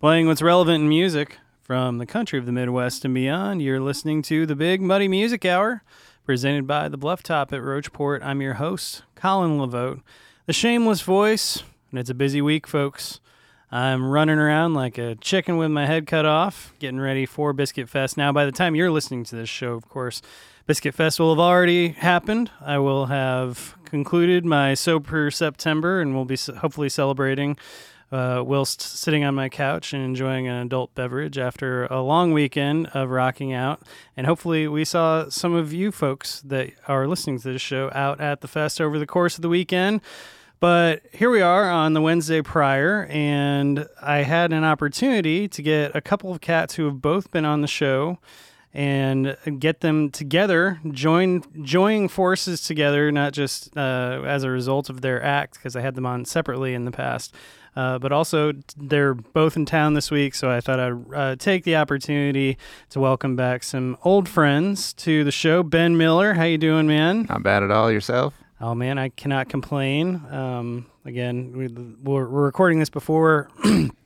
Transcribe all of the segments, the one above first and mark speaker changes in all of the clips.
Speaker 1: Playing what's relevant in music from the country of the Midwest and beyond, you're listening to the Big Muddy Music Hour, presented by the Bluff Top at Rocheport. I'm your host, Colin LeVote, the shameless voice, and it's a busy week, folks. I'm running around like a chicken with my head cut off, getting ready for Biscuit Fest. Now, by the time you're listening to this show, of course, Biscuit Fest will have already happened. I will have concluded my sober September and we'll be hopefully celebrating uh, whilst sitting on my couch and enjoying an adult beverage after a long weekend of rocking out. And hopefully, we saw some of you folks that are listening to this show out at the fest over the course of the weekend. But here we are on the Wednesday prior, and I had an opportunity to get a couple of cats who have both been on the show and get them together, join joining forces together, not just uh, as a result of their act, because I had them on separately in the past, uh, but also they're both in town this week, so I thought I'd uh, take the opportunity to welcome back some old friends to the show. Ben Miller, how you doing, man?
Speaker 2: Not bad at all. Yourself?
Speaker 1: Oh man, I cannot complain. Um, again, we, we're, we're recording this before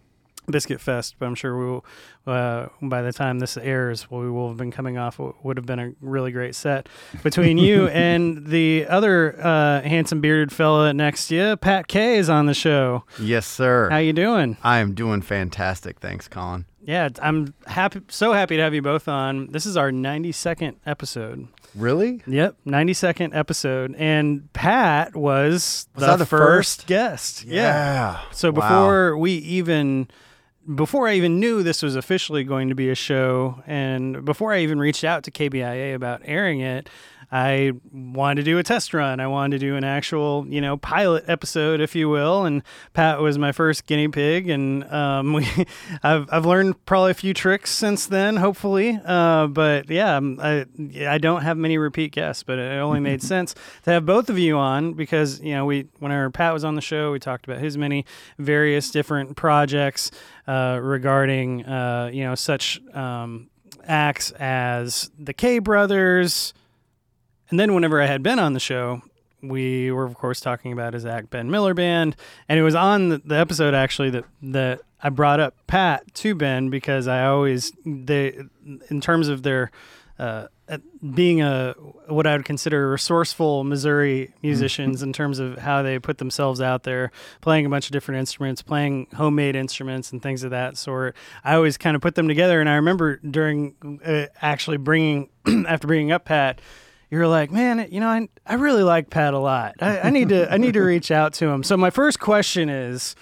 Speaker 1: Biscuit Fest, but I'm sure we will. Uh, by the time this airs, we will have been coming off. Would have been a really great set between you and the other uh, handsome bearded fella next to you. Pat Kay is on the show.
Speaker 3: Yes, sir.
Speaker 1: How you doing?
Speaker 3: I am doing fantastic. Thanks, Colin.
Speaker 1: Yeah, I'm happy. So happy to have you both on. This is our 92nd episode.
Speaker 3: Really?
Speaker 1: Yep, 92nd episode, and Pat was,
Speaker 3: was
Speaker 1: the,
Speaker 3: the
Speaker 1: first,
Speaker 3: first?
Speaker 1: guest.
Speaker 3: Yeah.
Speaker 1: yeah. So
Speaker 3: Wow.
Speaker 1: before we even before I even knew this was officially going to be a show, and before I even reached out to KBIA about airing it, I wanted to do a test run. I wanted to do an actual, you know, pilot episode, if you will. And Pat was my first guinea pig, and um, we, I've I've learned probably a few tricks since then, hopefully. Uh, but yeah, I'm- I I don't have many repeat guests, but it only made sense to have both of you on because you know we whenever Pat was on the show, we talked about his many various different projects uh, regarding uh, you know such um, acts as the Kay Brothers. And then whenever I had been on the show, we were of course talking about his act Ben Miller Band, and it was on the, episode actually that that I brought up Pat to Ben because I always they in terms of their uh, being a what I would consider resourceful Missouri musicians in terms of how they put themselves out there, playing a bunch of different instruments, playing homemade instruments and things of that sort. I always kind of put them together, and I remember during uh, actually bringing after bringing up Pat you're like, man, you know, I, I really like Pat a lot. I, I need to I need to reach out to him. So my first question is,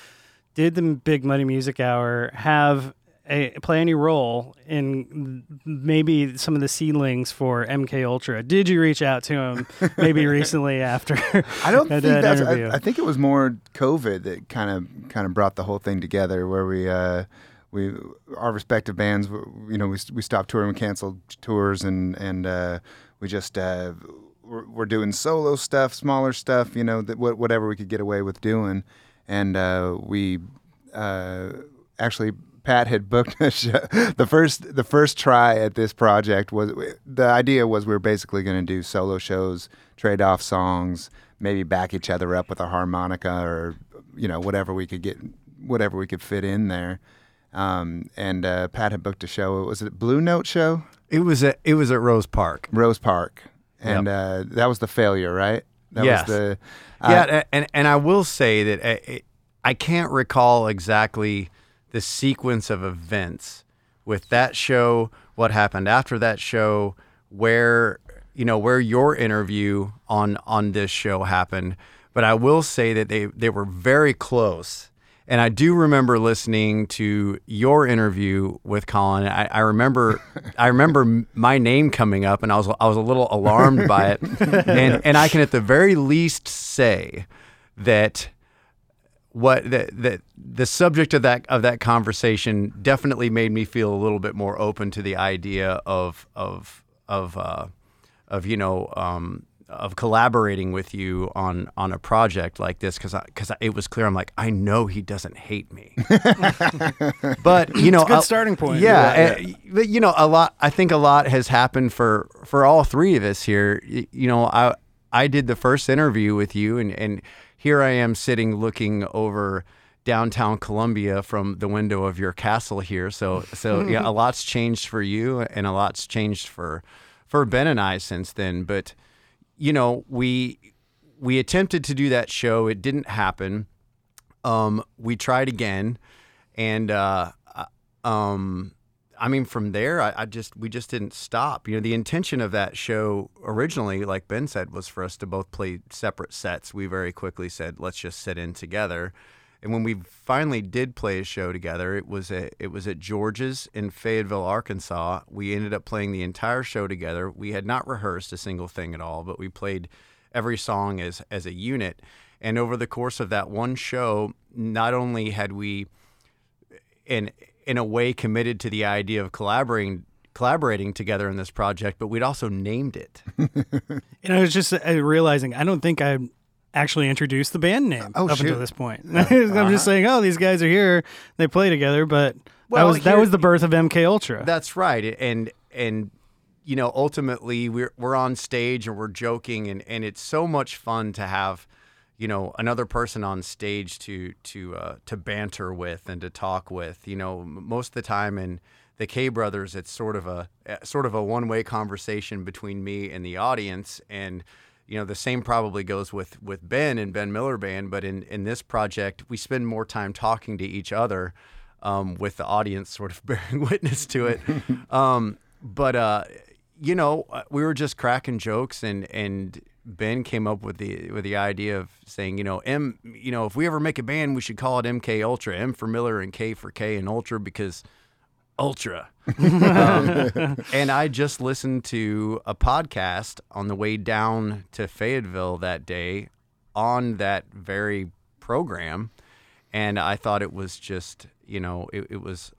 Speaker 1: did the Big Muddy Music Hour have a play any role in maybe some of the seedlings for MK Ultra? Did you reach out to him maybe recently after?
Speaker 2: I don't
Speaker 1: that-
Speaker 2: think
Speaker 1: that
Speaker 2: that's. I, I think it was more COVID that kind of kind of brought the whole thing together, where we uh, we our respective bands, you know, we we stopped touring, we canceled tours, and and uh, we just uh, we're, we're doing solo stuff, smaller stuff, you know, that whatever we could get away with doing, and uh, we uh, actually. Pat had booked a show. The first, the first try at this project was the idea was we were basically going to do solo shows, trade off songs, maybe back each other up with a harmonica or you know whatever we could get, whatever we could fit in there. Um, and uh, Pat had booked a show. Was it Blue Note show?
Speaker 3: It was at it was at Rose Park.
Speaker 2: Rose Park, and uh, that was the failure, right? That
Speaker 3: Yes.
Speaker 2: was the
Speaker 3: yeah,
Speaker 2: uh,
Speaker 3: a- and and I will say that I, I- I can't recall exactly the sequence of events with that show, what happened after that show, where you know where your interview on on this show happened. But I will say that they they were very close. And I do remember listening to your interview with Colin. I, I remember, I remember my name coming up, and I was I was a little alarmed by it. And and I can at the very least say that what that that the subject of that of that conversation definitely made me feel a little bit more open to the idea of of of uh, of you know um, of collaborating with you on on a project like this because because it was clear I'm like I know he doesn't hate me, but you know
Speaker 1: a good
Speaker 3: I-
Speaker 1: starting point.
Speaker 3: Yeah, uh, but you know a lot. I think a lot has happened for for all three of us here. Y- You know, I I did the first interview with you, and and here I am sitting looking over downtown Columbia from the window of your castle here. So so yeah, a lot's changed for you and a lot's changed for for Ben and I since then. But you know, we we attempted to do that show. It didn't happen. Um, we tried again, and uh, uh um, I mean, from there, I, I, just we just didn't stop. You know, the intention of that show originally, like Ben said, was for us to both play separate sets. We very quickly said, let's just sit in together. And when we finally did play a show together, it was at, it was at George's in Fayetteville, Arkansas. We ended up playing the entire show together. We had not rehearsed a single thing at all, but we played every song as as a unit. And over the course of that one show, not only had we in in a way committed to the idea of collaborating collaborating together in this project, but we'd also named it.
Speaker 1: and I was just uh, realizing I don't think I actually introduced the band name
Speaker 2: oh,
Speaker 1: up
Speaker 2: shoot.
Speaker 1: until this point. I'm uh-huh. just saying, oh, these guys are here, they play together, but well, that was here, that was the birth of MK Ultra.
Speaker 3: That's right, and and you know ultimately we're we're on stage and we're joking, and and it's so much fun to have you know another person on stage to to uh, to banter with and to talk with. You know, most of the time in the Kay Brothers, it's sort of a eh, sort of a one way conversation between me and the audience, and you know the same probably goes with with Ben and Ben Miller Band. But in in this project, we spend more time talking to each other. Um, with the audience sort of bearing witness to it, um, but uh, you know, uh, we were just cracking jokes and and Ben came up with the with the idea of saying, you know, M, you know, if we ever make a band, we should call it MK Ultra, M for Miller and K for Kay and Ultra because Ultra. um, and I just listened to a podcast on the way down to Fayetteville that day on that very program, and I thought it was just, you know, it, it was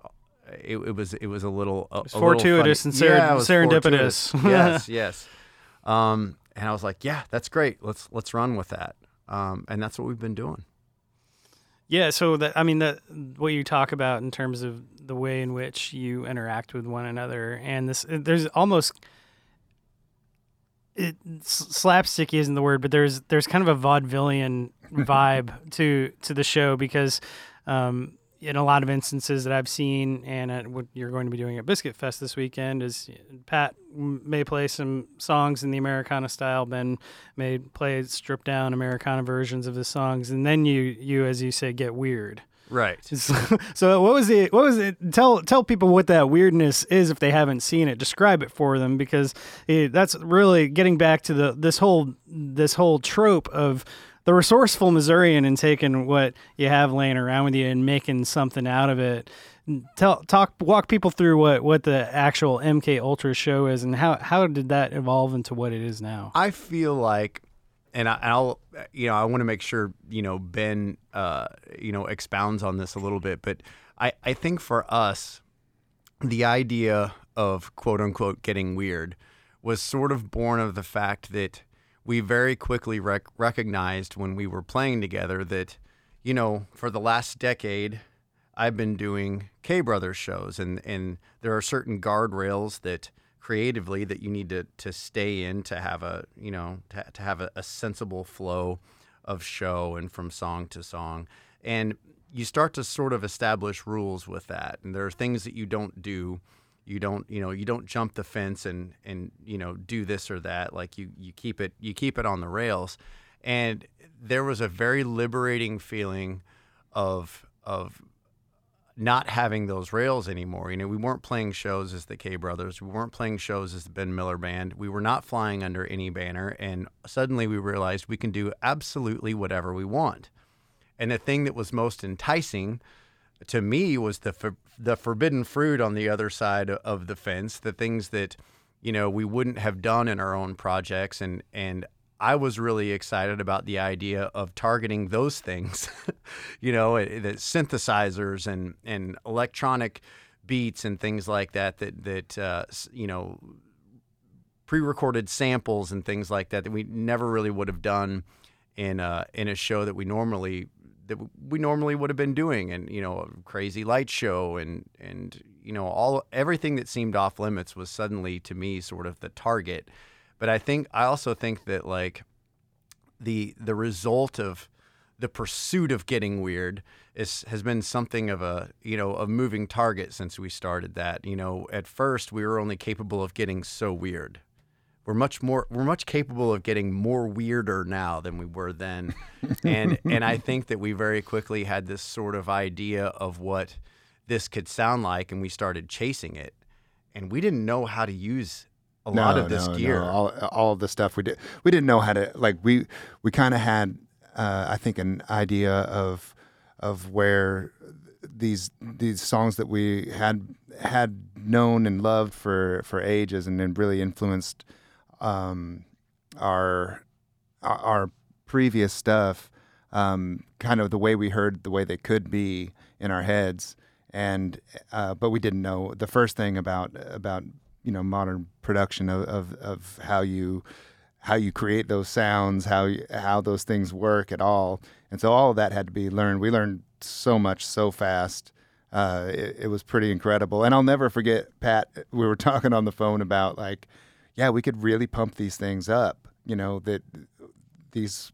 Speaker 3: it, it, was it was a little a,
Speaker 1: it fortuitous and ser- yeah, serendipitous.
Speaker 3: yes, yes. Um, and I was like, yeah, that's great. Let's let's run with that. Um, and that's what we've been doing.
Speaker 1: Yeah, so that I mean that what you talk about in terms of the way in which you interact with one another, and this there's almost it slapsticky isn't the word, but there's there's kind of a vaudevillian vibe to to the show because um, in a lot of instances that I've seen, and at what you're going to be doing at Biscuit Fest this weekend, is Pat may play some songs in the Americana style. Ben may play stripped down Americana versions of the songs, and then you, you as you say, get weird.
Speaker 3: Right.
Speaker 1: So, what was it? What was it? Tell tell people what that weirdness is if they haven't seen it. Describe it for them because it, that's really getting back to the this whole this whole trope of the resourceful Missourian and taking what you have laying around with you and making something out of it. Tell, talk, walk people through what, what the actual MK Ultra show is and how, how did that evolve into what it is now?
Speaker 3: I feel like, and I, will you know, I want to make sure, you know, Ben, uh, you know, expounds on this a little bit, but I, I think for us, the idea of quote unquote getting weird was sort of born of the fact that we very quickly rec- recognized when we were playing together that, you know, for the last decade, I've been doing Kay Brothers shows, and, and there are certain guardrails that creatively that you need to, to stay in to have a, you know, to, to have a, a sensible flow of show and from song to song. And you start to sort of establish rules with that. And there are things that you don't do you don't you know you don't jump the fence and and you know do this or that like you you keep it you keep it on the rails and there was a very liberating feeling of of not having those rails anymore. You know, we weren't playing shows as the Kay Brothers. We weren't playing shows as the Ben Miller Band. We were not flying under any banner. And suddenly we realized we can do absolutely whatever we want. And the thing that was most enticing to me was the for, the forbidden fruit on the other side of the fence, the things that you know we wouldn't have done in our own projects, and and I was really excited about the idea of targeting those things, you know, the synthesizers and and electronic beats and things like that that that uh, you know pre-recorded samples and things like that that we never really would have done in a, in a show that we normally that we normally would have been doing and you know a crazy light show and and you know all everything that seemed off limits was suddenly to me sort of the target but i think i also think that like the the result of the pursuit of getting weird is has been something of a you know a moving target since we started that. You know, at first we were only capable of getting so weird. We're much more we're much capable of getting more weirder now than we were then. and and I think that we very quickly had this sort of idea of what this could sound like and we started chasing it. And we didn't know how to use a lot of this
Speaker 2: no,
Speaker 3: gear.
Speaker 2: No. All, all of the stuff we did, we didn't know how to like. We we kind of had, uh, I think, an idea of of where these these songs that we had had known and loved for for ages, and then really influenced um, our our- previous stuff. Um, kind of the way we heard the way they could be in our heads, and uh, but we didn't know the first thing about about you know modern production of, of, of how you how you create those sounds, how you, how those things work at all, and so all of that had to be learned. We learned so much so fast. Uh, it, it was pretty incredible, and I'll never forget Pat. We were talking on the phone about like, yeah, we could really pump these things up. You know that these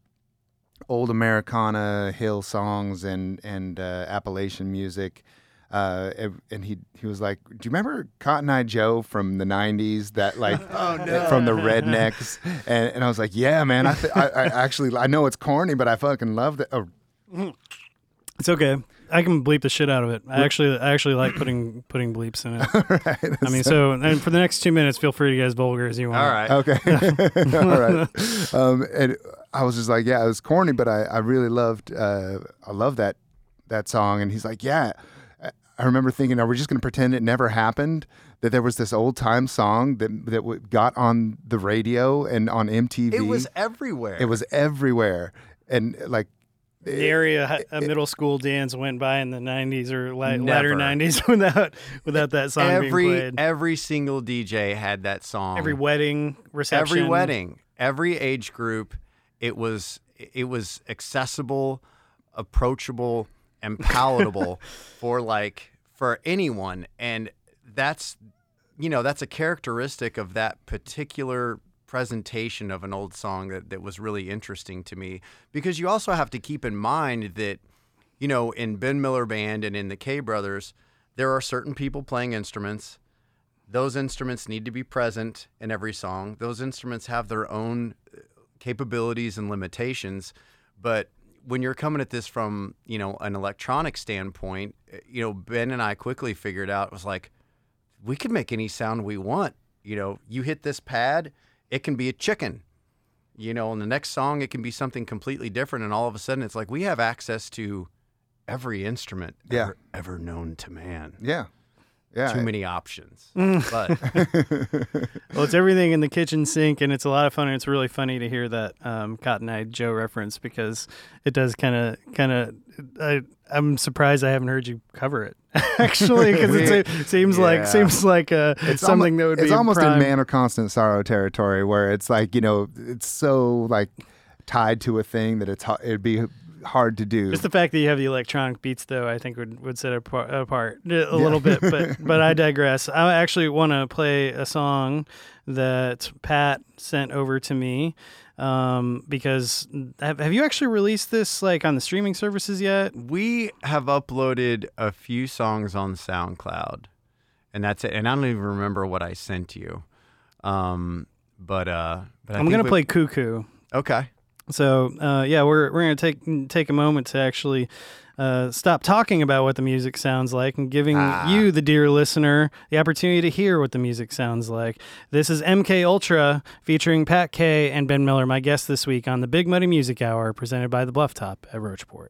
Speaker 2: old Americana hill songs and and uh, Appalachian music. Uh, and- and he he was like, "Do you remember Cotton Eye Joe from the '90s? That like from the Rednex?" And, and I was like, "Yeah, man. I, th- I I actually I know it's corny, but I fucking love it." Oh,
Speaker 1: It's okay. I can bleep the shit out of it. I actually, I actually like putting putting bleeps in it. I mean, so and for the next two minutes, feel free to get as vulgar as you want.
Speaker 3: All right.
Speaker 2: Okay. All right. Um, and I was just like, yeah, it was corny, but I, I really loved, uh, I love that, that song. And he's like, yeah, I- I remember thinking, are we just going to pretend it never happened? That there was this old time song that, that w- got on the radio and on MTV.
Speaker 3: It was everywhere.
Speaker 2: it was everywhere. And like,
Speaker 1: The area hi- a middle school dance went by in the '90s or li- latter '90s without without that song
Speaker 3: every
Speaker 1: being played.
Speaker 3: every single DJ had that song.
Speaker 1: Every wedding reception,
Speaker 3: every wedding, every age group, it was it was accessible, approachable, and palatable for like for anyone, and that's you know that's a characteristic of that particular presentation of an old song that, that was really interesting to me because you also have to keep in mind that you know in Ben Miller Band and in the Kay Brothers there are certain people playing instruments those instruments need to be present in every song. Those instruments have their own uh, capabilities and limitations, but when you're coming at this from, you know, an electronic standpoint, uh, you know, Ben and I quickly figured out it was like we could make any sound we want. You know, you hit this pad, it can be a chicken. You know, in the next song it can be something completely different and all of a sudden it's like we have access to every instrument
Speaker 2: Yeah.
Speaker 3: ever, ever known to man
Speaker 2: yeah. Yeah.
Speaker 3: too many options.
Speaker 1: Mm.
Speaker 3: but
Speaker 1: Well, it's everything in the kitchen sink, and it's a lot of fun. And it's really funny to hear that um, Cotton Eye Joe reference because it does kind of, kind of. I I'm surprised I haven't heard you cover it actually because it se- seems like seems like uh,
Speaker 2: It's
Speaker 1: something
Speaker 2: almo-
Speaker 1: that would be.
Speaker 2: it's
Speaker 1: be
Speaker 2: almost
Speaker 1: prime.
Speaker 2: in man of constant sorrow territory where it's like you know it's so like tied to a thing that it's it'd be hard to do
Speaker 1: Just the fact that you have the electronic beats, though, I think would, would set it apart, apart a little bit. But but I digress. I actually want to play a song that Pat sent over to me um, because have, have you actually released this like on the streaming services yet?
Speaker 3: we have uploaded a few songs on SoundCloud, and that's it. And I don't even remember what I sent you. Um, but uh, but I
Speaker 1: I'm gonna
Speaker 3: we-
Speaker 1: play Cuckoo.
Speaker 3: Okay.
Speaker 1: So uh, yeah, we're we're gonna take take a moment to actually uh, stop talking about what the music sounds like and giving
Speaker 3: Ah.
Speaker 1: you, the dear listener, the opportunity to hear what the music sounds like. This is MK Ultra featuring Pat Kay and Ben Miller, my guest this week on the Big Muddy Music Hour, presented by the Bluff Top at Rocheport.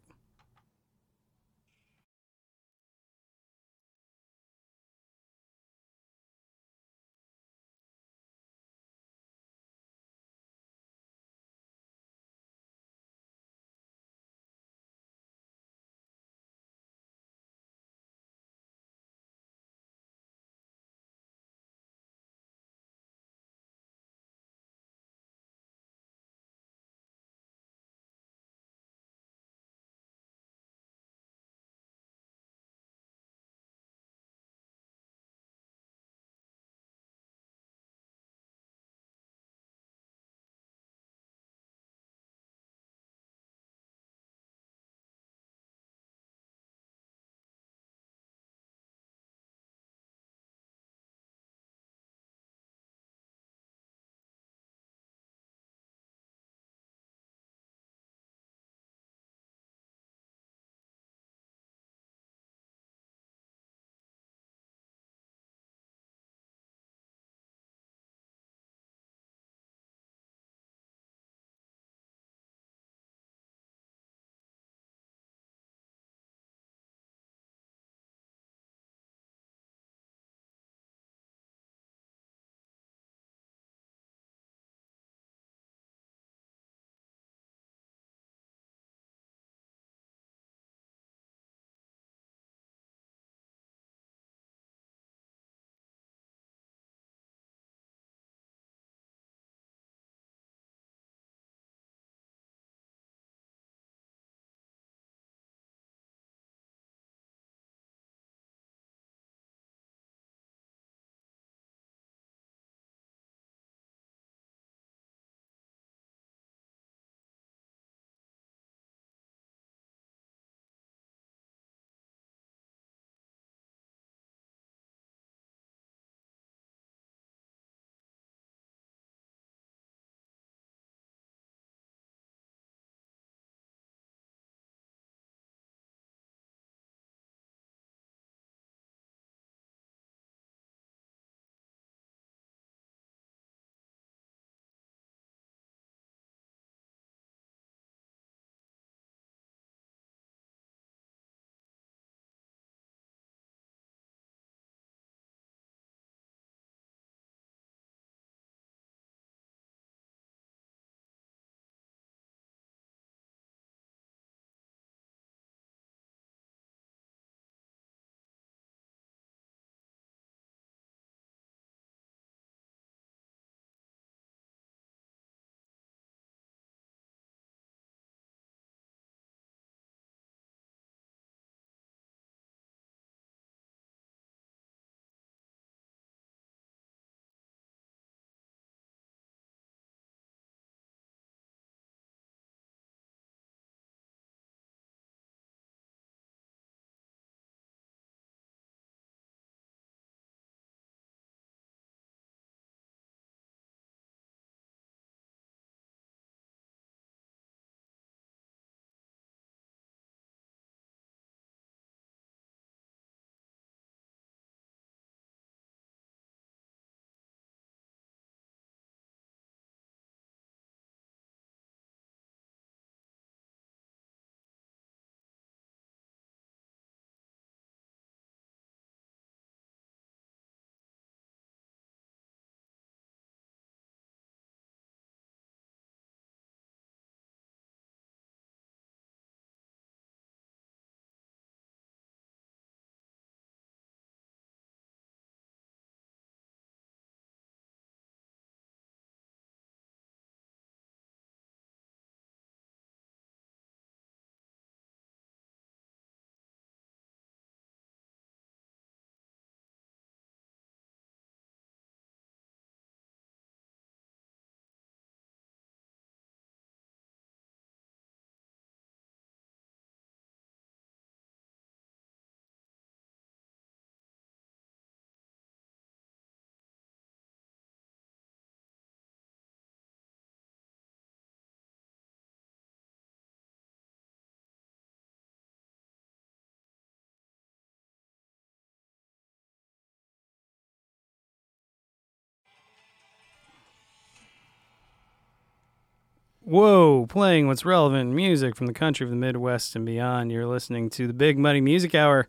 Speaker 1: Whoa, playing what's relevant music from the country of the Midwest and beyond. You're listening to the Big Muddy Music Hour.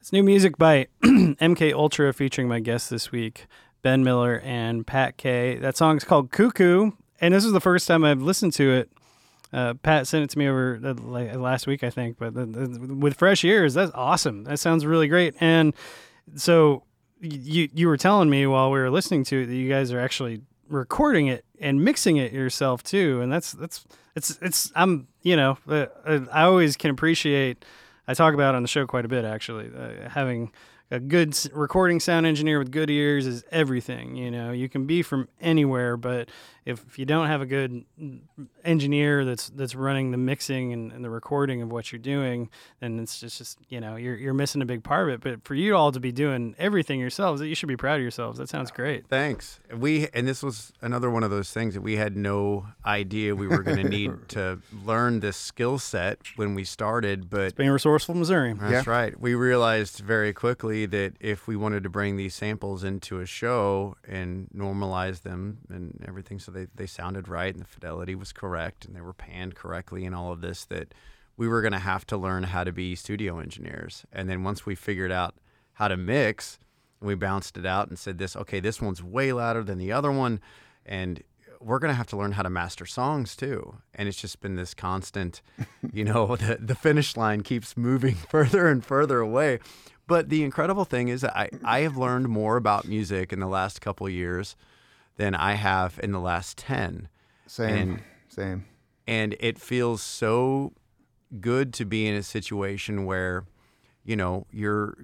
Speaker 1: It's new music by MK Ultra featuring my guests this week, Ben Miller and Pat Kay. That song's called Cuckoo, and this is the first time I've listened to it. Uh, Pat sent it to me over uh, last week, I think, but uh, with fresh ears, that's awesome. That sounds really great. And so you you were telling me while we were listening to it that you guys are actually recording it and mixing it yourself too, and that's that's it's it's I'm you know uh, I always can appreciate. I talk about on the show quite a bit actually uh, having a good recording sound engineer with good ears is everything. You know, you can be from anywhere, but if, if you don't have a good engineer that's that's running the mixing and, and, the recording of what you're doing, then it's just, just you know you're you're missing a big part of it. But for you all to be doing everything yourselves, you should be proud of yourselves. That sounds great.
Speaker 3: Thanks. We and this was another one of those things that we had no idea we were going to need to learn this skill set when we started. But it's
Speaker 1: being resourceful, Missouri.
Speaker 3: That's yeah. right. We realized very quickly that if we wanted to bring these samples into a show and normalize them and everything, so they, they sounded right and the fidelity was correct and they were panned correctly and all of this, that we were going to have to learn how to be studio engineers. And then once we figured out how to mix, we bounced it out and said this, okay, this one's way louder than the other one. And we're going to have to learn how to master songs too. And it's just been this constant, you know, the, the finish line keeps moving further and further away. But the incredible thing is that I, I have learned more about music in the last couple years than I have in the last 10.
Speaker 2: Same. And, same.
Speaker 3: And it feels so good to be in a situation where, you know, you're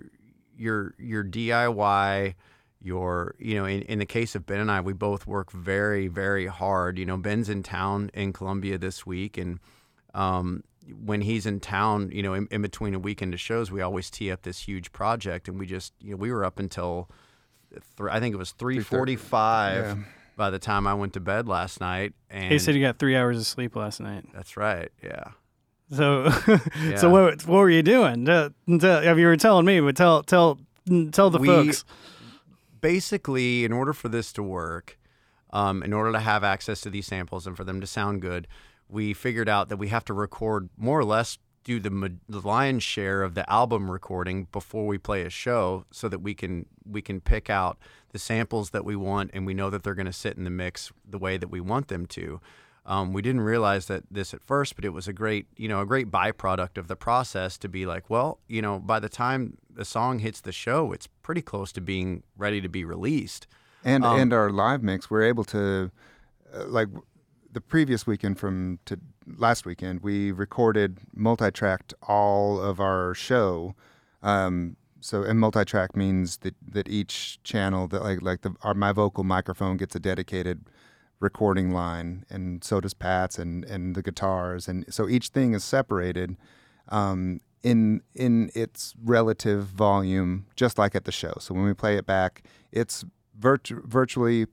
Speaker 3: your your DIY, your you know, in, in the case of Ben and I, we both work very, very hard. You know, Ben's in town in Columbia this week and um, when he's in town, you know, in, in, between a weekend of shows, we always tee up this huge project, and we just, you know, we were up until, th- I think it was three forty-five yeah. by the time I went to bed last night. And
Speaker 1: he said you got three hours of sleep last night.
Speaker 3: That's right. Yeah.
Speaker 1: So, yeah. so what, what were you doing? Uh, you were telling me, but tell, tell, tell the we, folks.
Speaker 3: Basically, in order for this to work, um, in order to have access to these samples and for them to sound good, we figured out that we have to record more or less do the, the lion's share of the album recording before we play a show so that we can we can pick out the samples that we want and we know that they're going to sit in the mix the way that we want them to. Um, we didn't realize that this at first but it was a great you know a great byproduct of the process to be like well you know by the time the song hits the show it's pretty close to being ready to be released.
Speaker 2: And um, and our live mix we're able to uh, like the previous weekend from to last weekend, we recorded multi-tracked all of our show. Um, so and multi-track means that that each channel that like like the our, my vocal microphone gets a dedicated recording line, and so does Pat's and and the guitars, and so each thing is separated. Um, in in its relative volume, just like at the show. So when we play it back, it's virtu- virtually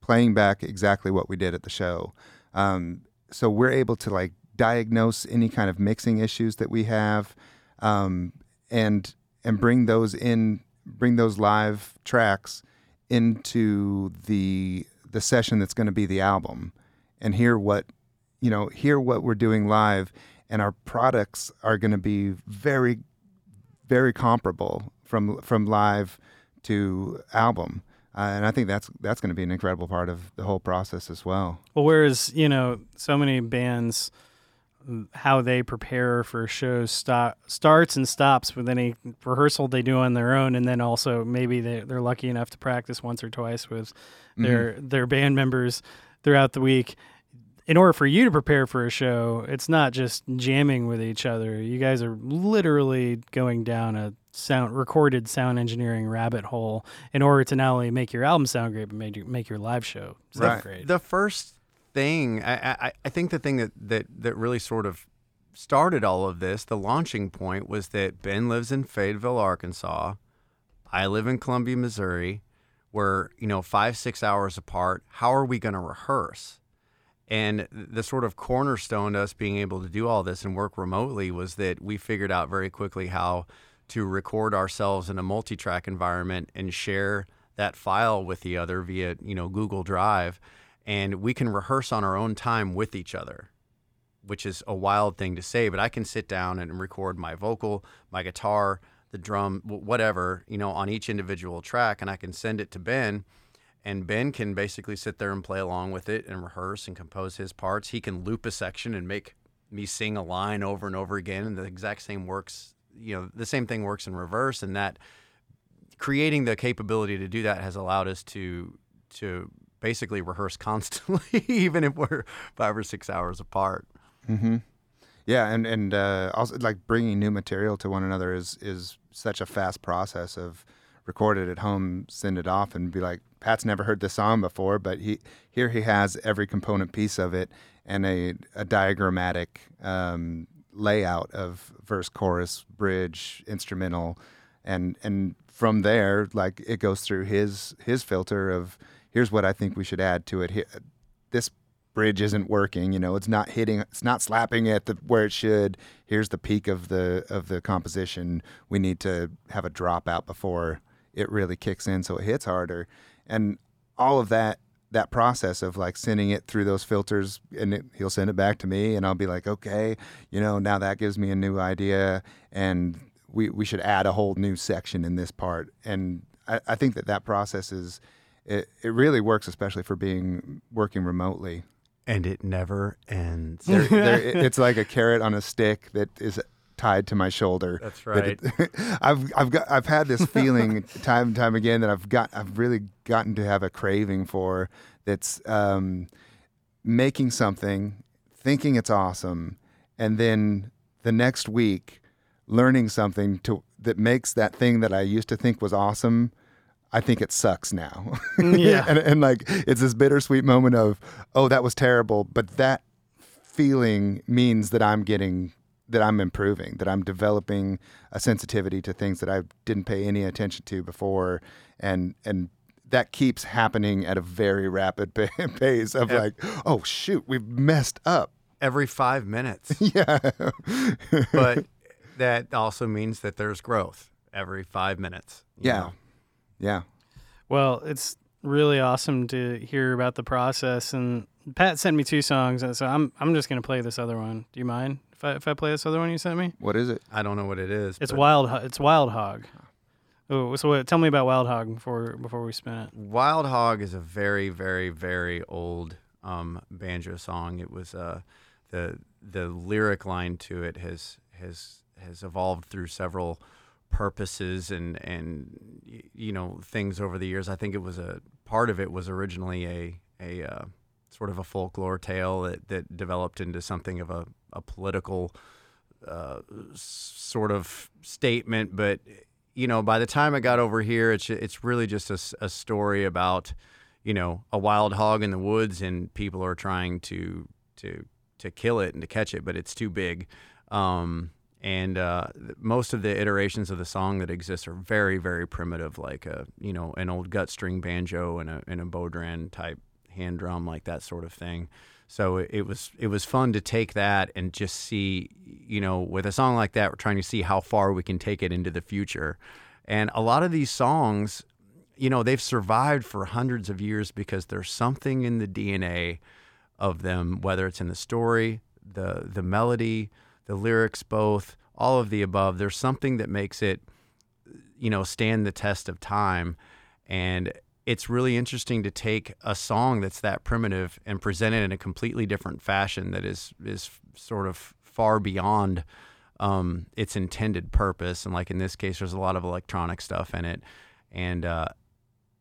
Speaker 2: playing back exactly what we did at the show. Um, so we're able to like diagnose any kind of mixing issues that we have, um, and and bring those in, bring those live tracks into the the session that's going to be the album, and hear what you know, hear what we're doing live, and our products are going to be very, very comparable from from live to album. Uh, and I think that's that's going to be an incredible part of the whole process as well.
Speaker 1: Well, whereas you know so many bands, how they prepare for shows stop, starts and stops with any rehearsal they do on their own, and then also maybe they, they're lucky enough to practice once or twice with their mm-hmm. their band members throughout the week in order for you to prepare for a show, it's not just jamming with each other. You guys are literally going down a sound recorded sound engineering rabbit hole in order to not only make your album sound great, but make your, make your live show right. great.
Speaker 3: The first thing, I, I, I think the thing that, that, that really sort of started all of this, the launching point was that Ben lives in Fayetteville, Arkansas. I live in Columbia, Missouri. We're, you know, five, six hours apart. How are we going to rehearse? And the sort of cornerstone to us being able to do all this and work remotely was that we figured out very quickly how to record ourselves in a multi-track environment and share that file with the other via, you know, Google Drive. And we can rehearse on our own time with each other. which is a wild thing to say, but I can sit down and record my vocal, my guitar, the drum, whatever, you know, on each individual track, and I can send it to Ben. And Ben can basically sit there and play along with it and rehearse and compose his parts. He can loop a section and make me sing a line over and over again. And the exact same works, you know, the same thing works in reverse. And that creating the capability to do that has allowed us to to basically rehearse constantly, even if we're five or six hours apart.
Speaker 2: Mm-hmm. Yeah, and and uh, also like bringing new material to one another is is such a fast process of record it at home, send it off, and be like, Pat's never heard this song before, but he here he has every component piece of it and a, a diagrammatic um, layout of verse, chorus, bridge, instrumental, and and from there, like it goes through his his filter of here's what I think we should add to it. This bridge isn't working. You know, it's not hitting, it's not slapping at the where it should. Here's the peak of the of the composition. We need to have a dropout before it really kicks in, so it hits harder. And all of that that process of like sending it through those filters and it, he'll send it back to me and I'll be like, okay, you know, now that gives me a new idea and we, we should add a whole new section in this part. And I, I think that that process is, it, it really works, especially for being working remotely.
Speaker 3: And it never ends.
Speaker 2: There, there, it's like a carrot on a stick that is tied to my shoulder.
Speaker 3: That's right.
Speaker 2: It, I've I've got I've had this feeling time and time again that I've got I've really gotten to have a craving for that's um, making something, thinking it's awesome, and then the next week learning something to that makes that thing that I used to think was awesome I think it sucks now.
Speaker 1: Yeah.
Speaker 2: and, and like it's this bittersweet moment of, oh, that was terrible. But that feeling means that I'm getting, that I'm improving, that I'm developing a sensitivity to things that I didn't pay any attention to before. And, and, that keeps happening at a very rapid pace of like, oh shoot, we've messed up
Speaker 3: every five minutes.
Speaker 2: yeah,
Speaker 3: but that also means that there's growth every five minutes.
Speaker 2: Yeah, know? Yeah.
Speaker 1: Well, it's really awesome to hear about the process. And Pat sent me two songs, And so I'm I'm just gonna play this other one. Do you mind if I if I play this other one you sent me?
Speaker 2: What is it?
Speaker 3: I don't know what it is.
Speaker 1: It's wild. It's Wild Hog. Oh, so what, tell me about Wild Hog before before we spin it.
Speaker 3: Wild Hog is a very very very old um, banjo song. It was uh, the the lyric line to it has has has evolved through several purposes and and you know things over the years. I think it was a part of it was originally a a uh, sort of a folklore tale that, that developed into something of a, a political uh, sort of statement. But you know, by the time I got over here, it's it's really just a, a story about you know a wild hog in the woods and people are trying to to to kill it and to catch it, but it's too big. Um, and uh, most of the iterations of the song that exist are very very primitive like a you know an old gut string banjo and a, and a bodhrán type hand drum like that sort of thing so it was it was fun to take that and just see you know with a song like that we're trying to see how far we can take it into the future and a lot of these songs you know they've survived for hundreds of years because there's something in the DNA of them whether it's in the story the the melody the lyrics, both, all of the above. There's something that makes it, you know, stand the test of time. And it's really interesting to take a song that's that primitive and present it in a completely different fashion that is is sort of far beyond um, its intended purpose. And like in this case, there's a lot of electronic stuff in it, and uh,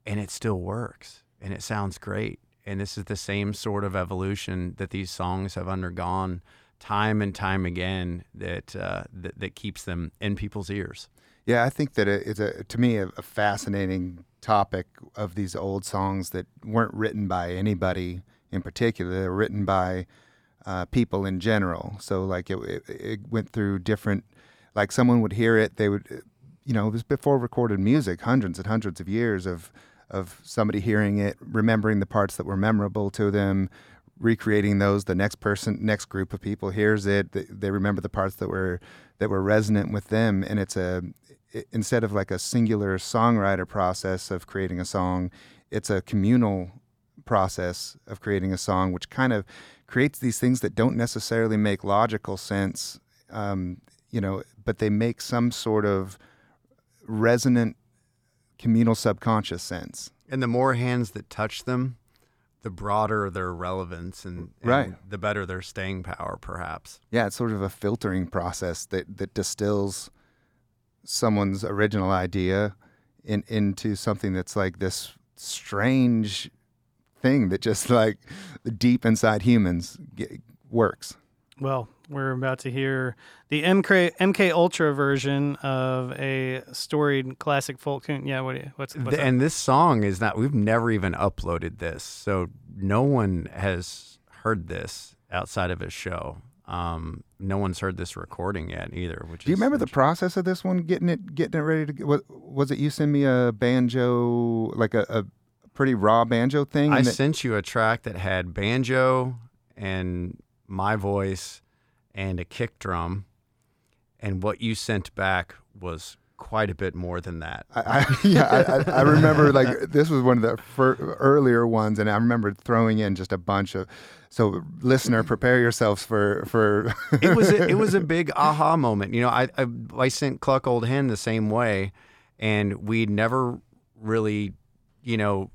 Speaker 3: and it still works and it sounds great. And this is the same sort of evolution that these songs have undergone time and time again that uh, that, that keeps them in people's ears.
Speaker 2: Yeah, I think that it's a to me a, a, fascinating topic of these old songs that weren't written by anybody in particular. They were written by uh, people in general. So like it, it, it went through different. Like someone would hear it, they would, you know, it was before recorded music, hundreds and hundreds of years of of somebody hearing it, remembering the parts that were memorable to them, recreating those the next person next group of people hears it they remember the parts that were that were resonant with them and it's a instead of like a singular songwriter process of creating a song it's a communal process of creating a song, which kind of creates these things that don't necessarily make logical sense, um, you know, but they make some sort of resonant communal subconscious sense.
Speaker 3: And the more hands that touch them, the broader their relevance and, and
Speaker 2: Right.
Speaker 3: the better their staying power, perhaps.
Speaker 2: Yeah, it's sort of a filtering process that that distills someone's original idea in into something that's like this strange thing that just like deep inside humans ge- works.
Speaker 1: Well, we're about to hear the MK MK Ultra version of a storied classic folk tune. Yeah, what what's, what's
Speaker 3: Th-
Speaker 1: up?
Speaker 3: and this song is not, we've never even uploaded this. So no one has heard this outside of a show. Um, no one's heard this recording yet either. Which
Speaker 2: Do you
Speaker 3: is
Speaker 2: remember the process of this one? Getting it, getting it ready to. Was, was it you send me a banjo, like a, a pretty raw banjo thing?
Speaker 3: I sent you a track that had banjo and my voice and a kick drum, and what you sent back was quite a bit more than that.
Speaker 2: I, I, yeah, I, I, remember like this was one of the fir- earlier ones, and I remember throwing in just a bunch of. So, listener, prepare yourselves for for.
Speaker 3: it was a, it was a big aha moment. You know, I, I I sent Cluck Old Hen the same way, and we'd never really, you know,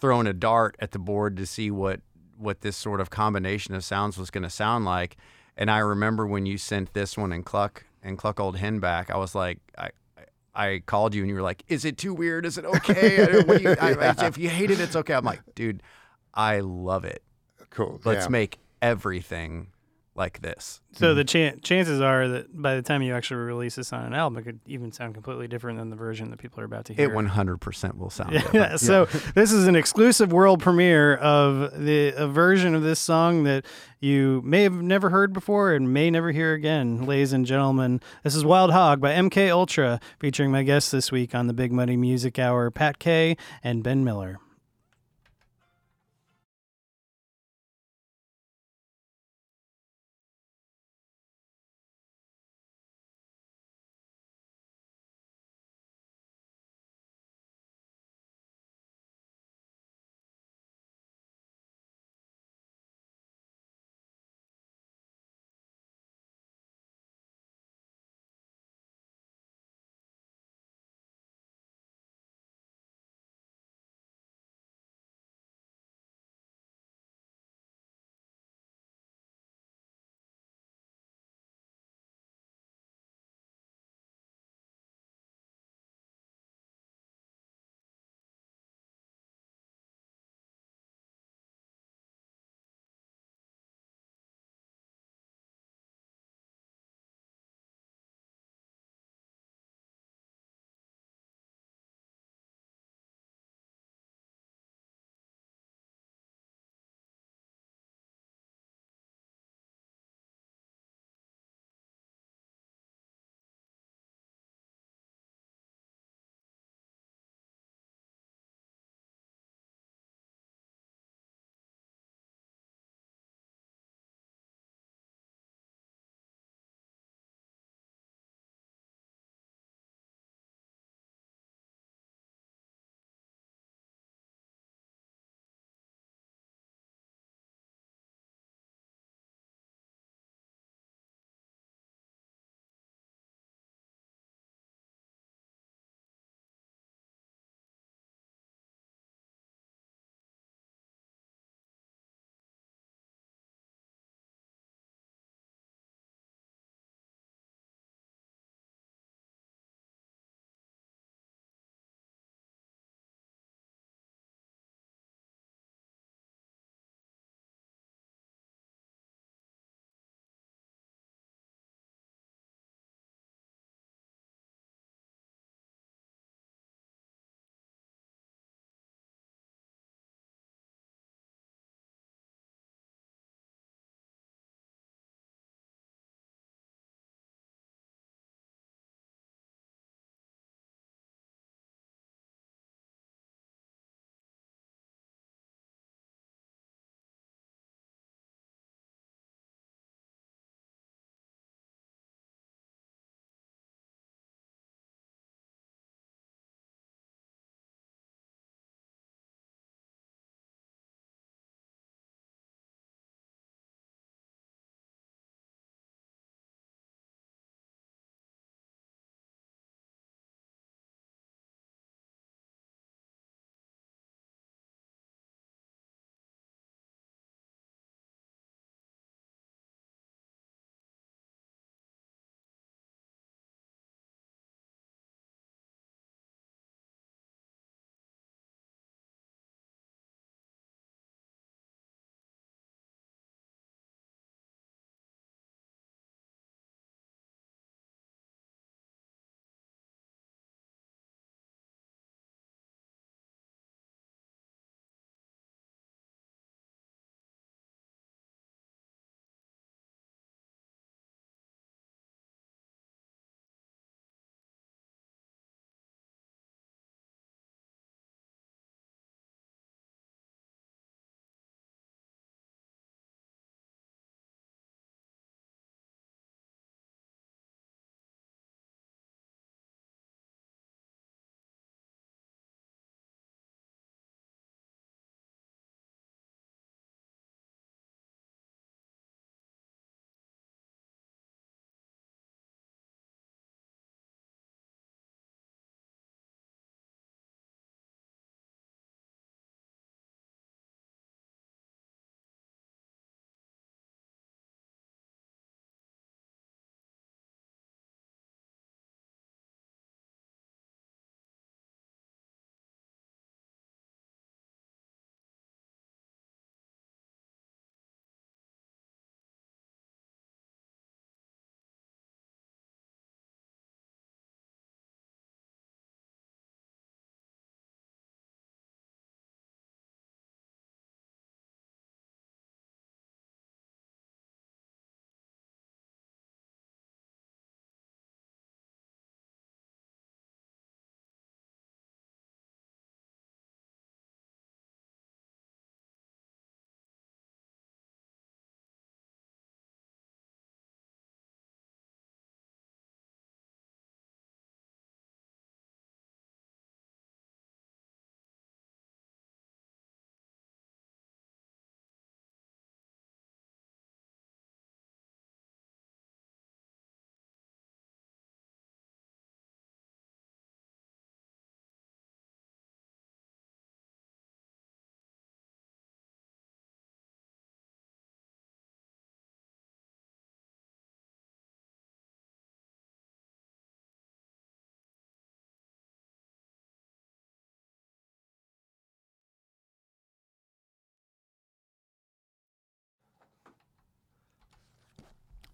Speaker 3: thrown a dart at the board to see what what this sort of combination of sounds was going to sound like. And I remember when you sent this one and Cluck and Cluck Old Hen back, I was like, I. I called you and you were like, "Is it too weird? Is it okay? You, I, I- if you hate it, it's okay." I'm like, "Dude, I love it.
Speaker 2: cool.
Speaker 3: Let's
Speaker 2: yeah.
Speaker 3: make everything like this."
Speaker 1: so the mm-hmm. chan chances are that by the time you actually release this on an album, it could even sound completely different than the version that people are about to hear.
Speaker 3: It 100% will sound
Speaker 1: Yeah,
Speaker 3: different.
Speaker 1: so this is an exclusive world premiere of the a version of this song that you may have never heard before and may never hear again, ladies and gentlemen. This is Wild Hog by MK Ultra, featuring my guests this week on the Big Muddy Music Hour, Pat Kay and Ben Miller.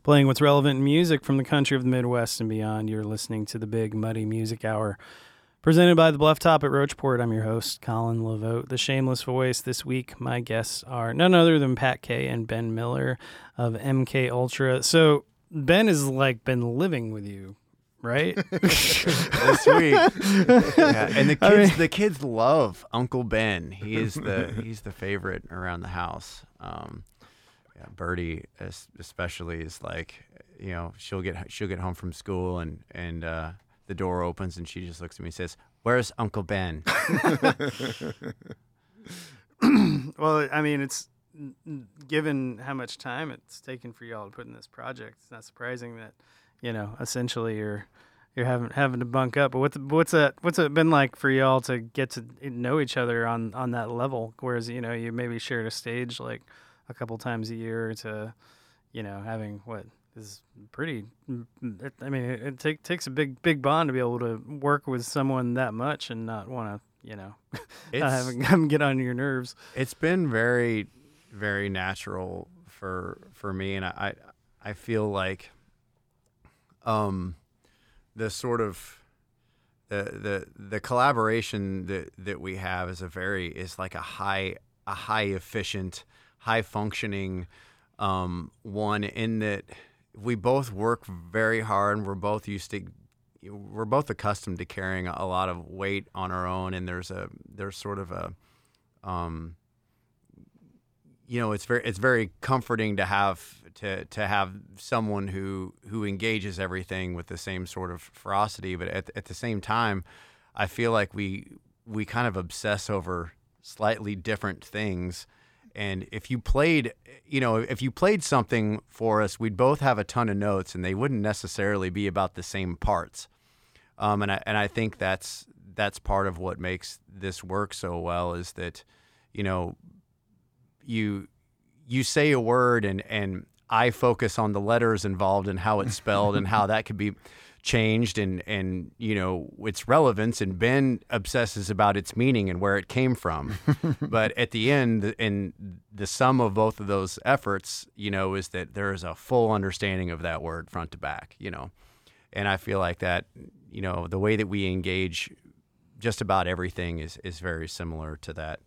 Speaker 1: Playing what's relevant in music from the country of the Midwest and beyond, you're listening to the Big Muddy Music Hour. Presented by the Bluff Top at Rocheport, I'm your host, Colin LaVote, the shameless voice. This week, my guests are none other than Pat Kay and Ben Miller of MK Ultra. So, Ben has like been living with you, right?
Speaker 3: this week. Yeah, and the kids,
Speaker 1: I mean-
Speaker 3: the kids love Uncle Ben. He is the he's the favorite around the house. Um, yeah, Birdie especially is like, you know, she'll get she'll get home from school and and uh, the door opens and she just looks at me and says, "Where's Uncle Ben?"
Speaker 1: well, I mean, it's given how much time it's taken for y'all to put in this project. It's not surprising that you know essentially you're you're having having to bunk up. But what's what's that what's it been like for y'all to get to know each other on on that level? Whereas you know you maybe shared a stage like a couple times a year to you know having what is pretty. I mean, it, it take, takes a big big bond to be able to work with someone that much and not want to you know not having them get on your nerves.
Speaker 3: It's been very, very natural for for me, and I I, I feel like um the sort of the the the collaboration that that we have is a very is like a high a high efficient high functioning um one in that we both work very hard and we're both used to we're both accustomed to carrying a lot of weight on our own and there's a there's sort of a um you know it's very it's very comforting to have to to have someone who who engages everything with the same sort of ferocity. But at, at the same time i feel like we we kind of obsess over slightly different things and if you played you know if you played something for us we'd both have a ton of notes and they wouldn't necessarily be about the same parts. Um, and I and I think that's that's part of what makes this work so well is that you know you you say a word and and I focus on the letters involved and how it's spelled and how that could be changed and and you know its relevance and Ben obsesses about its meaning and where it came from. But at the end and the sum of both of those efforts you know is that there is a full understanding of that word front to back you know. And I feel like that you know the way that we engage just about everything is is very similar to that.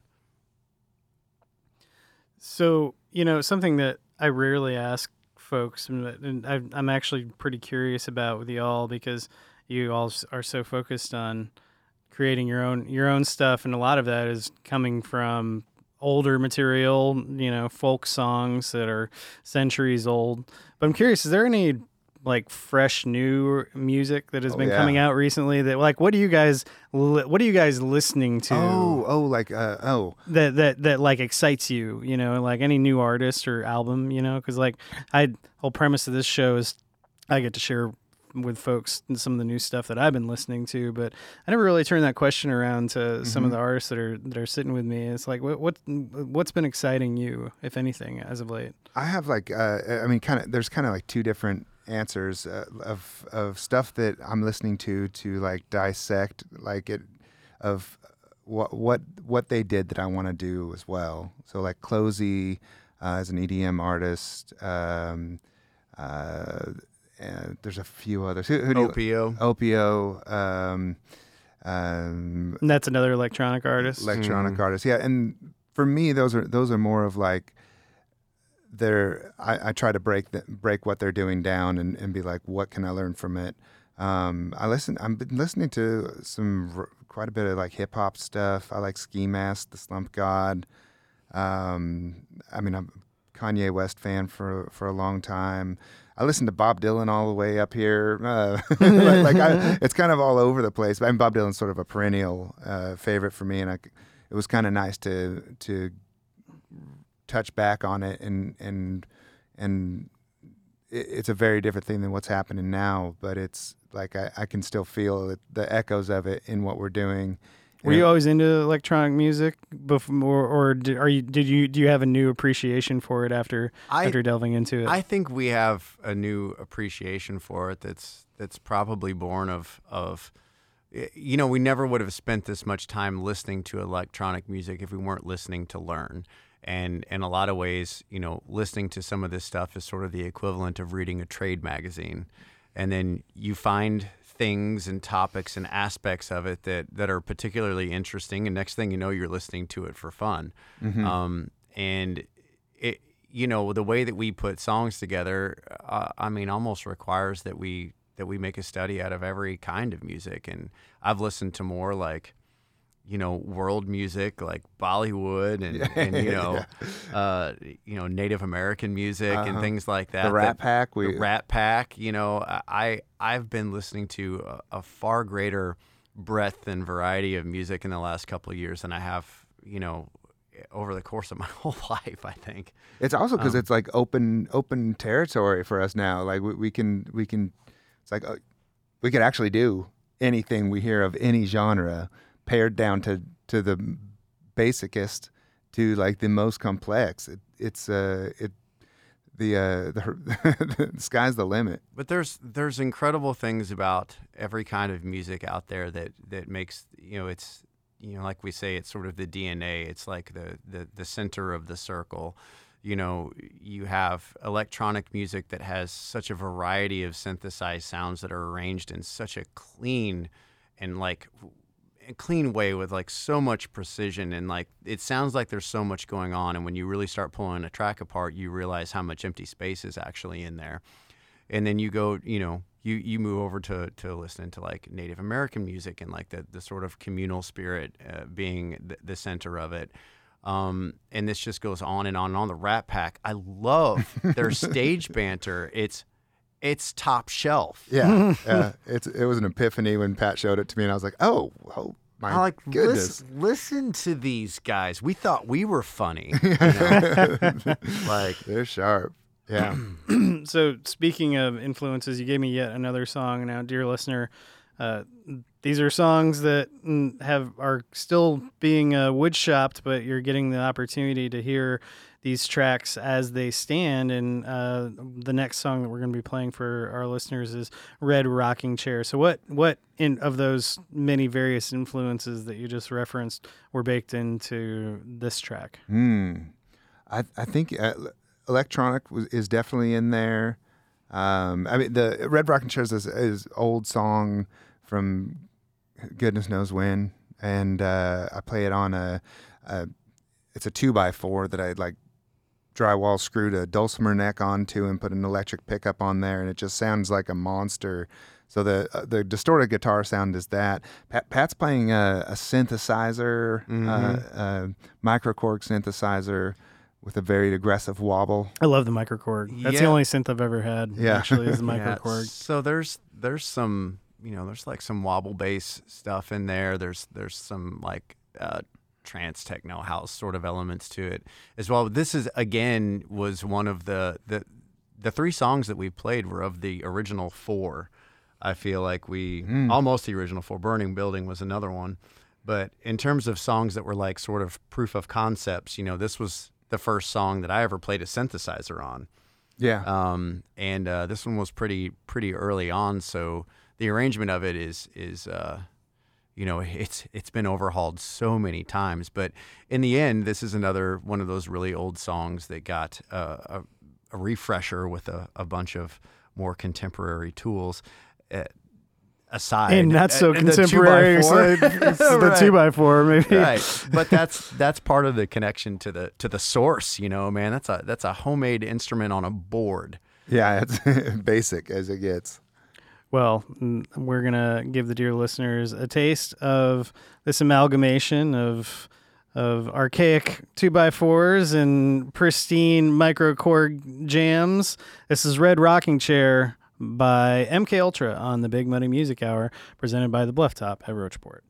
Speaker 1: So, you know, something that I rarely ask folks, and I'm actually pretty curious about with y'all because you all are so focused on creating your own your own stuff, and a lot of that is coming from older material, you know, folk songs that are centuries old. But I'm curious, is there any like fresh new music that has
Speaker 2: Oh,
Speaker 1: been
Speaker 2: yeah.
Speaker 1: coming out recently that like what do you guys li- what are you guys listening to?
Speaker 2: Oh, oh, like uh, oh,
Speaker 1: that that that like excites you you know like any new artist or album you know? Because like i whole premise of this show is i get to share with folks some of the new stuff that i've been listening to but i never really turned that question around to some of the artists that are that are sitting with me. It's like what what what's been exciting you if anything as of late?
Speaker 2: I have like uh, I mean, kind of. There's kind of like two different answers uh, of of stuff that I'm listening to to like dissect like it of what what what they did that I want to do as well. So like CloZee uh, is an EDM artist. Um, uh, and there's a few others. Who, who do you,
Speaker 3: OPO
Speaker 2: Opiuo. Um, um,
Speaker 1: that's another electronic artist
Speaker 2: electronic
Speaker 3: Mm.
Speaker 2: artists. Yeah, and for me, those are those are more of like they're. I, I try to break the, break what they're doing down and, and be like, what can I learn from it? Um, I listen. I've been listening to some r- quite a bit of like hip hop stuff. I like Ski Mask, The Slump God. Um, I mean, I'm a Kanye West fan for for a long time. I listened to Bob Dylan all the way up here. Uh, like, like I, it's kind of all over the place. And Bob Dylan's sort of a perennial uh, favorite for me, and I, it was kind of nice to to touch back on it and and and it, it's a very different thing than what's happening now. But it's like I, I can still feel it, the echoes of it in what we're doing.
Speaker 1: were you always into electronic music before or did, are you did you do you have a new appreciation for it after
Speaker 3: I
Speaker 1: after delving into it
Speaker 3: I think we have a new appreciation for it that's that's probably born of of you know we never would have spent this much time listening to electronic music if we weren't listening to learn And in a lot of ways, you know, listening to some of this stuff is sort of the equivalent of reading a trade magazine. And then you find things and topics and aspects of it that, that are particularly interesting. And next thing you know, you're listening to it for fun. Um, and it, you know, the way that we put songs together, uh, I mean, almost requires that we that we make a study out of every kind of music. And I've listened to more like, you know, world music like Bollywood and, and you know, uh, you know, Native American music and
Speaker 2: Uh-huh.
Speaker 3: things like that.
Speaker 2: the Rat
Speaker 3: that-
Speaker 2: Pack.
Speaker 3: the
Speaker 2: We
Speaker 3: Rat Pack. You know, I I've been listening to a, a far greater breadth and variety of music in the last couple of years than I have, you know, over the course of my whole life. I think.
Speaker 2: It's also because
Speaker 3: Um,
Speaker 2: it's like open open territory for us now. Like we, we can we can it's like uh, we could actually do anything we hear of any genre, pared down to to the basicest to like the most complex. It, it's uh it the uh the, the sky's the limit.
Speaker 3: But there's there's incredible things about every kind of music out there that that makes you know it's you know like we say it's sort of the DNA. It's like the the the center of the circle. You know, you have electronic music that has such a variety of synthesized sounds that are arranged in such a clean and like clean way with like so much precision and like it sounds like there's so much going on and when you really start pulling a track apart you realize how much empty space is actually in there. And then you go you know you you move over to to listening to like native american music and like the the sort of communal spirit uh, being the, the center of it. Um, and this just goes on and on and on. The rat pack i love their stage banter. It's it's top shelf
Speaker 2: Yeah, yeah. It's it was an epiphany when Pat showed it to me, and I was like, oh, oh my
Speaker 3: I like
Speaker 2: goodness.
Speaker 3: listen, listen to these guys. We thought we were funny. you know? like
Speaker 2: They're sharp. Yeah.
Speaker 1: so speaking of influences, you gave me yet another song. Now, dear listener, uh, these are songs that mm, have are still being uh, wood shopped, but you're getting the opportunity to hear these tracks as they stand. And uh, the next song that we're going to be playing for our listeners is "Red Rocking Chair." So, what what in of those many various influences that you just referenced were baked into this track?
Speaker 2: Hmm. I I think uh, electronic is definitely in there. Um, I mean, the Red Rocking Chairs is, is old song from goodness knows when, and uh, I play it on a, a it's a two by four that I like drywall screwed a dulcimer neck onto and put an electric pickup on there, and it just sounds like a monster. So the uh, the distorted guitar sound is that. Pat, Pat's playing a, a synthesizer, uh, uh, microKORG synthesizer with a very aggressive wobble.
Speaker 1: I love the microKORG. That's the only synth I've ever had.
Speaker 2: Yeah.
Speaker 1: actually, is the
Speaker 3: Yeah. So there's there's some you know there's like some wobble bass stuff in there. There's there's some like uh, trance techno house sort of elements to it as well. This is again was one of the the the three songs that we played were of the original four. I feel like we almost the original four. Burning Building was another one. But in terms of songs that were like sort of proof of concepts, you know, this was the first song that I ever played a synthesizer on.
Speaker 2: Yeah.
Speaker 3: Um, and uh, this one was pretty pretty early on, so the arrangement of it is is uh, you know it's it's been overhauled so many times. But in the end, this is another one of those really old songs that got uh, a, a refresher with a, a bunch of more contemporary tools. Uh, aside,
Speaker 1: and not so
Speaker 3: uh, the two by
Speaker 1: contemporary.
Speaker 3: four.
Speaker 1: so it's the two by four, maybe.
Speaker 3: right but that's that's part of the connection to the to the source you know man that's a that's a homemade instrument on a board
Speaker 2: yeah. It's basic as it gets.
Speaker 1: Well, we're gonna give the dear listeners a taste of this amalgamation of of archaic two by fours and pristine microKORG jams. This is Red Rocking Chair by MK Ultra on the Big Muddy Music Hour, presented by the Bluff Top at Rocheport.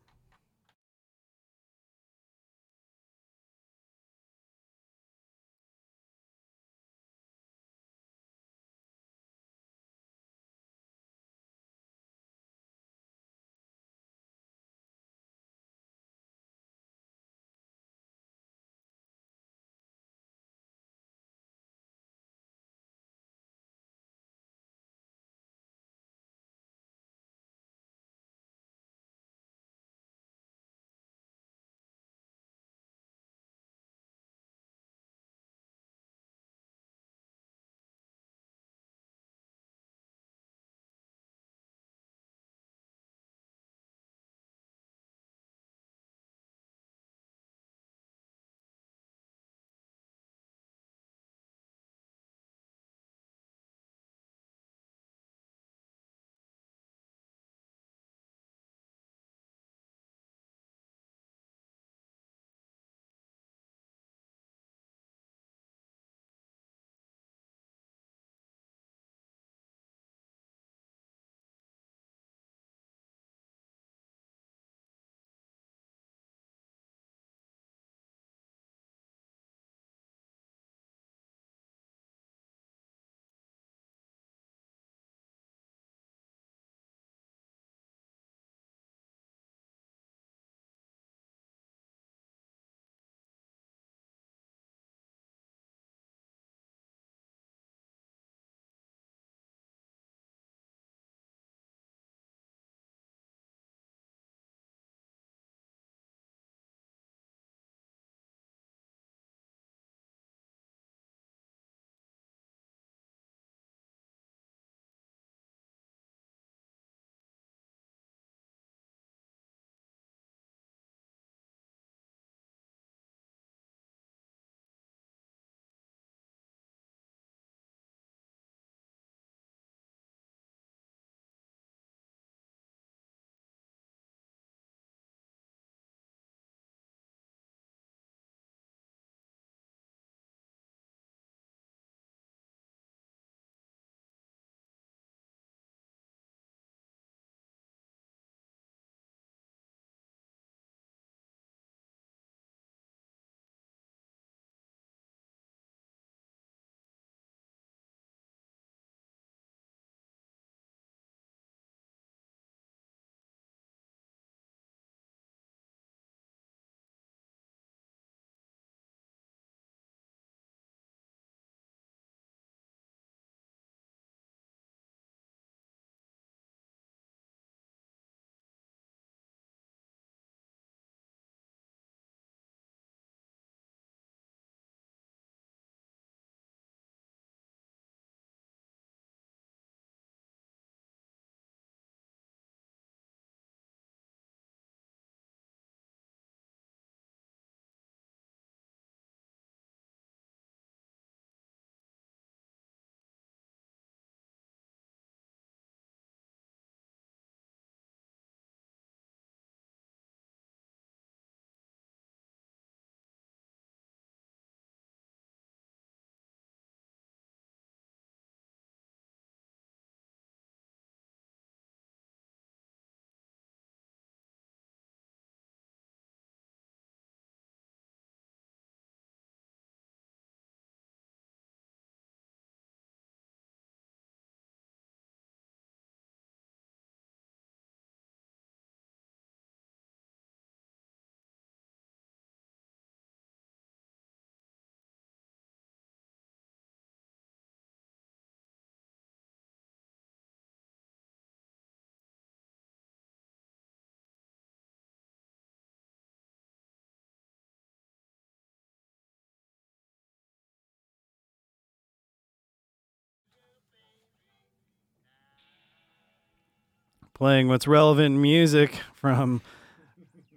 Speaker 1: Playing what's relevant music from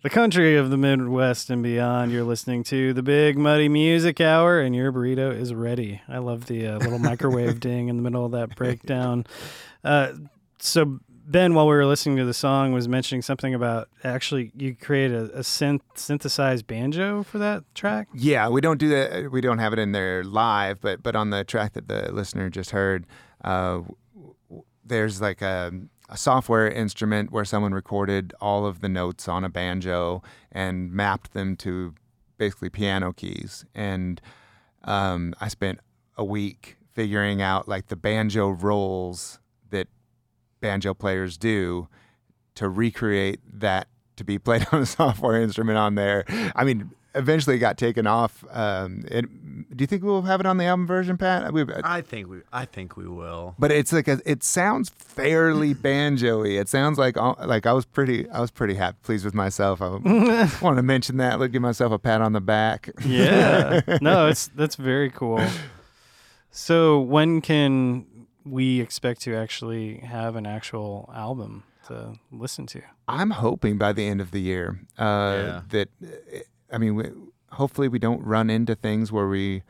Speaker 1: the country of the Midwest and beyond. You're listening to the Big Muddy Music Hour, and your burrito is ready. I love the uh, little microwave ding in the middle of that breakdown. Uh, so Ben, while we were listening to the song, was mentioning something about actually you create a, a synth synthesized banjo for that track.
Speaker 2: Yeah, we don't do that. We don't have it in there live, but but on the track that the listener just heard, uh, there's like a, a, software instrument where someone recorded all of the notes on a banjo and mapped them to basically piano keys. And um, I spent a week figuring out like the banjo rolls that banjo players do to recreate that to be played on a software instrument on there. I mean, eventually got taken off. Um, it, do you think we'll have it on the album version, Pat?
Speaker 3: We, I think we, I think we will.
Speaker 2: But it's like a, it sounds fairly banjoy. It sounds like uh, like I was pretty, I was pretty happy, pleased with myself. I want to mention that. Let give myself a pat on the back.
Speaker 1: Yeah, no, it's that's very cool. So when can we expect to actually have an actual album to listen to?
Speaker 2: I'm hoping by the end of the year uh, yeah. that I mean, we, hopefully we don't run into things where we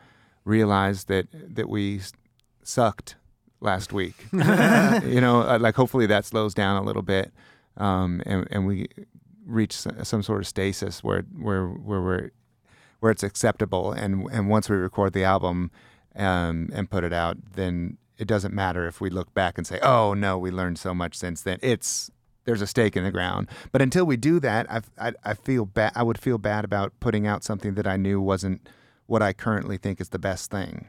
Speaker 2: realize that that we sucked last week. you know, uh, like hopefully that slows down a little bit, um, and and we reach some sort of stasis where where where we're where it's acceptable. And and once we record the album um, and put it out, then it doesn't matter if we look back and say, "Oh no, we learned so much since then." It's there's a stake in the ground. But until we do that, I, I, I feel bad. I would feel bad about putting out something that I knew wasn't what I currently think is the best thing.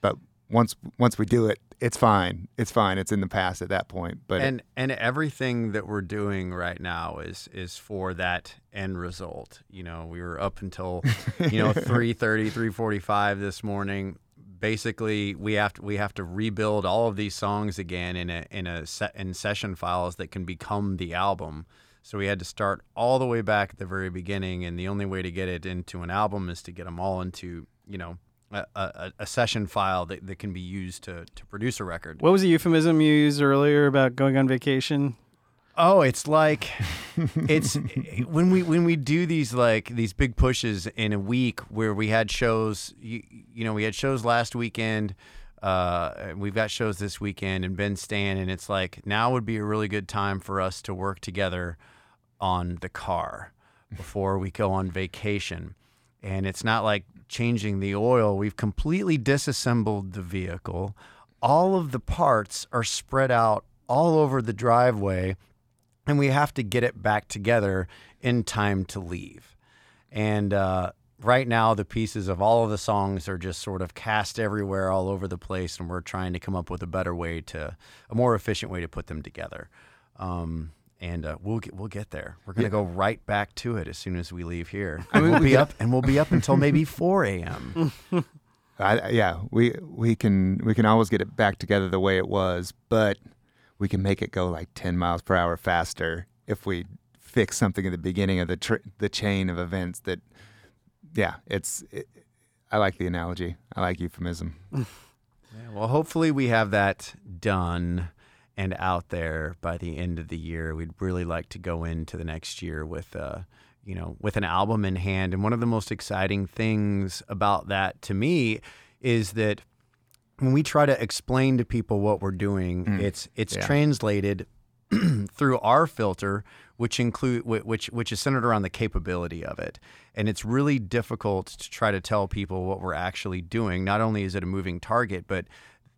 Speaker 2: But once once we do it, it's fine. It's fine. It's in the past at that point. But
Speaker 3: and and everything that we're doing right now is is for that end result. You know, we were up until you know 3:30, 3:45 this morning basically we have to we have to rebuild all of these songs again in a in a set in session files that can become the album. So we had to start all the way back at the very beginning, and the only way to get it into an album is to get them all into you know a, a, a, session file that, that can be used to, to produce a record.
Speaker 1: What was the euphemism you used earlier about going on vacation?
Speaker 3: Oh, it's like it's when we when we do these like these big pushes in a week where we had shows. You, you know, we had shows last weekend. Uh, we've got shows this weekend and Ben Stan, and it's like now would be a really good time for us to work together on the car before we go on vacation. And it's not like changing the oil. We've completely disassembled the vehicle. All of the parts are spread out all over the driveway and we have to get it back together in time to leave. And uh, right now, the pieces of all of the songs are just sort of cast everywhere, all over the place, and we're trying to come up with a better way to, a more efficient way to put them together. Um, and uh, we'll get we'll get there. We're gonna yeah. go right back to it as soon as we leave here. I mean, we'll be up and we'll be up until maybe four a.m.
Speaker 2: Yeah, we we can we can always get it back together the way it was, but we can make it go like 10 miles per hour faster if we fix something at the beginning of the tr- the chain of events that yeah it's it, i like the analogy. I like euphemism.
Speaker 3: Yeah, well hopefully we have that done and out there by the end of the year. We'd really like to go into the next year with uh you know with an album in hand. And one of the most exciting things about that to me is that when we try to explain to people what we're doing, mm. it's it's yeah. translated through our filter, which include which which is centered around the capability of it, and it's really difficult to try to tell people what we're actually doing. Not only is it a moving target, but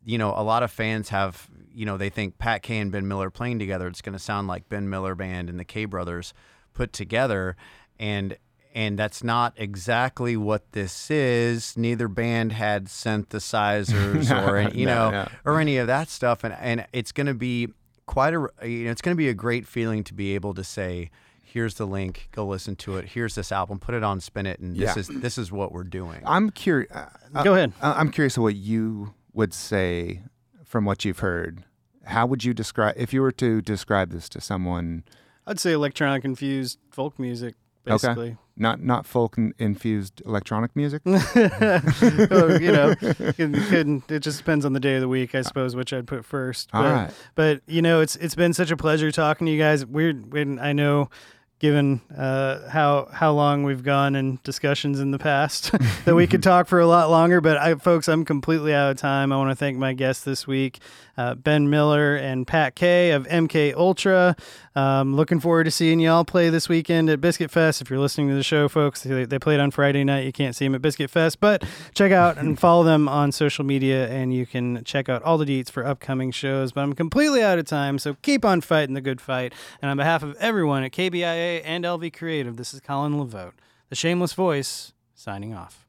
Speaker 3: you know, a lot of fans have, you know, they think Pat Kay and Ben Miller playing together, it's going to sound like Ben Miller Band and the Kay Brothers put together. And and that's not exactly what this is. Neither band had synthesizers no, or any, you no, know no. or any of that stuff, and and it's going to be quite a you know it's going to be a great feeling to be able to say. Here's the link. Go listen to it. Here's this album. Put it on, spin it, and this yeah. is this is what we're doing.
Speaker 2: I'm curious. Uh,
Speaker 1: Go ahead.
Speaker 2: Uh, I'm curious of what you would say from what you've heard. How would you describe if you were to describe this to someone?
Speaker 1: I'd say electronic infused folk music basically. Okay.
Speaker 2: Not not folk infused electronic music.
Speaker 1: oh, you know, it just depends on the day of the week, I suppose, which I'd put first.
Speaker 2: All
Speaker 1: but,
Speaker 2: right.
Speaker 1: but you know, it's it's been such a pleasure talking to you guys. We're when I know, given uh, how how long we've gone in discussions in the past, that we could talk for a lot longer. But I, folks, I'm completely out of time. I want to thank my guests this week, uh, Ben Miller and Pat Kay of MK Ultra. Um, looking forward to seeing y'all play this weekend at Biscuit Fest. If you're listening to the show, folks, they, they played on Friday night. You can't see them at Biscuit Fest, but check out and follow them on social media, and you can check out all the deets for upcoming shows. But I'm completely out of time, so keep on fighting the good fight. And on behalf of everyone at KBIA and LV Creative, this is Colin LeVote, the Shameless Voice, signing off.